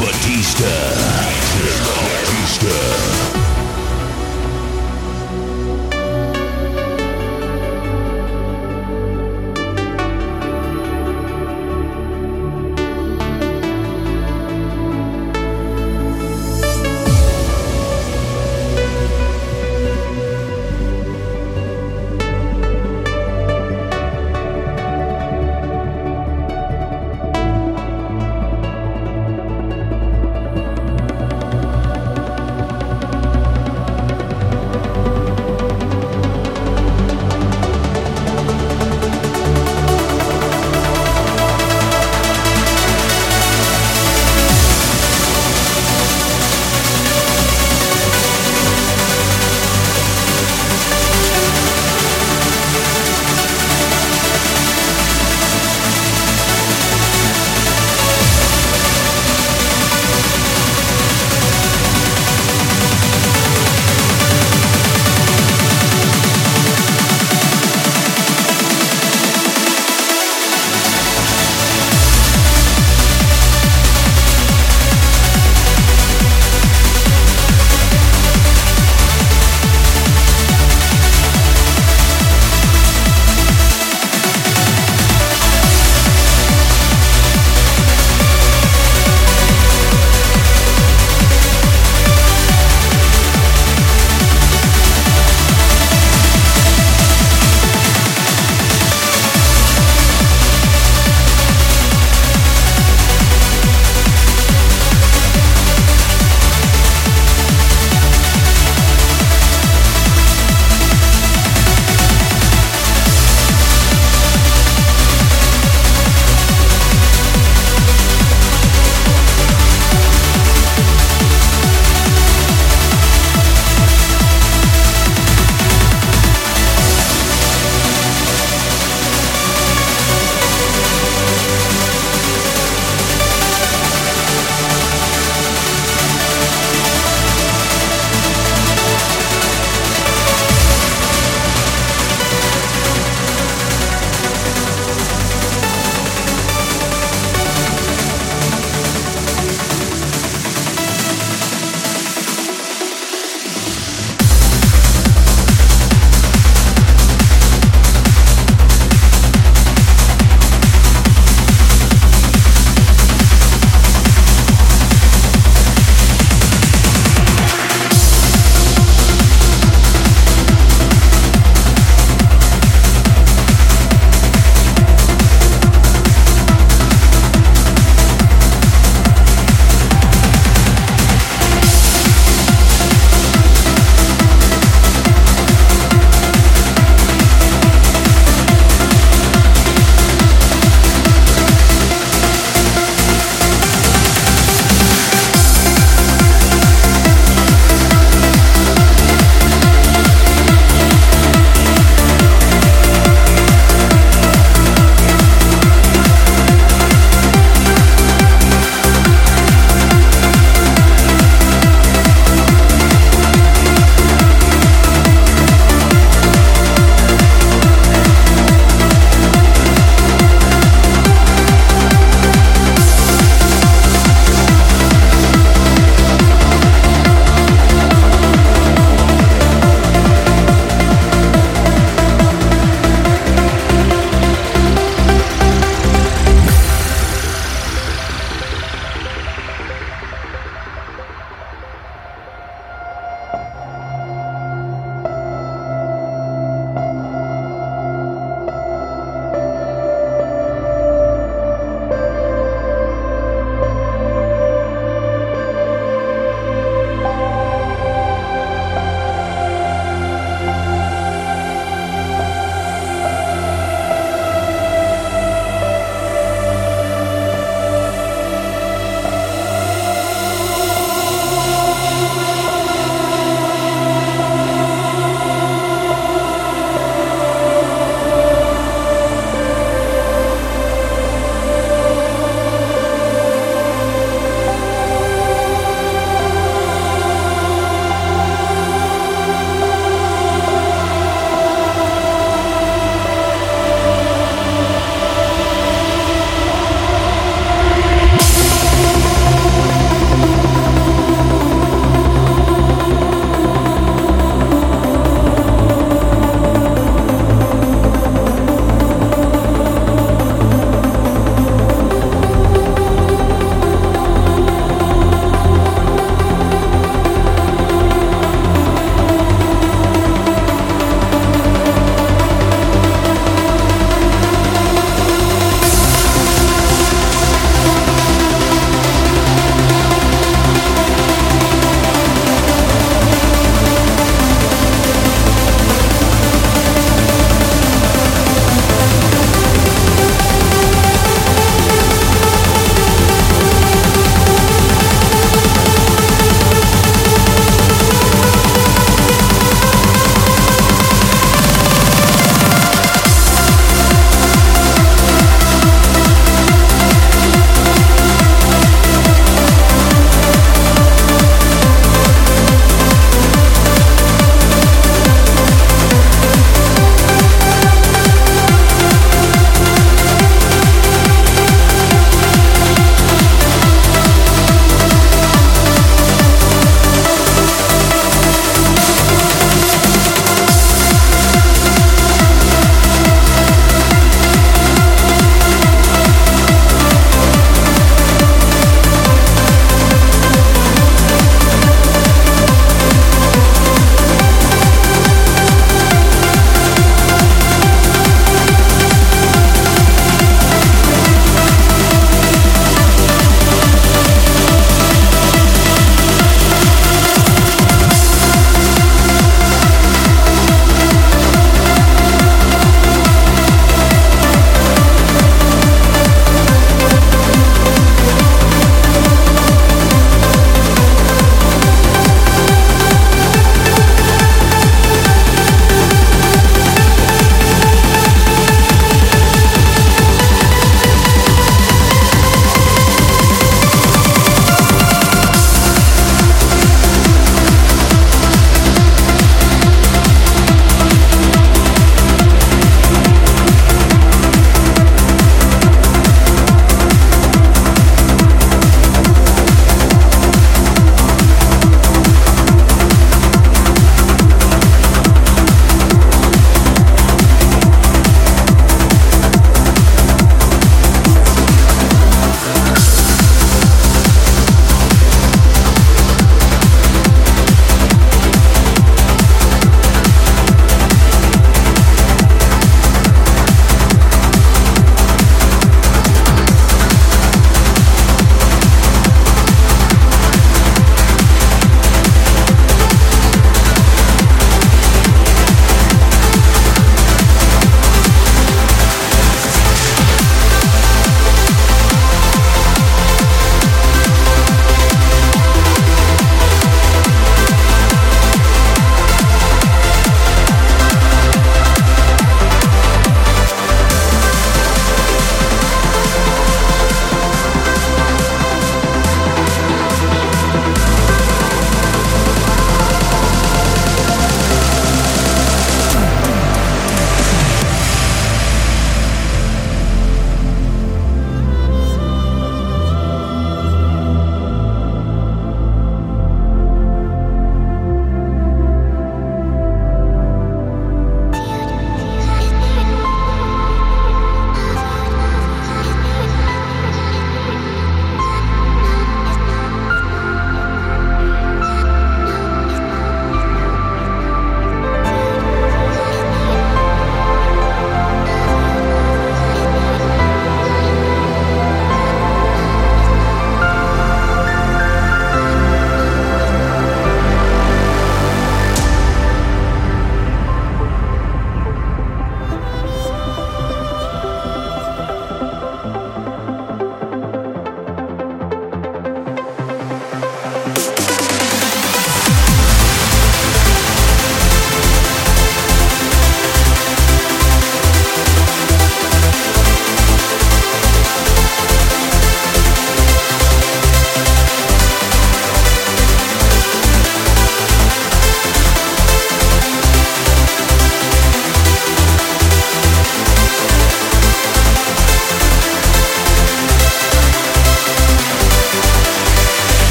Batista. Batista. Batista.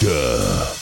Batista.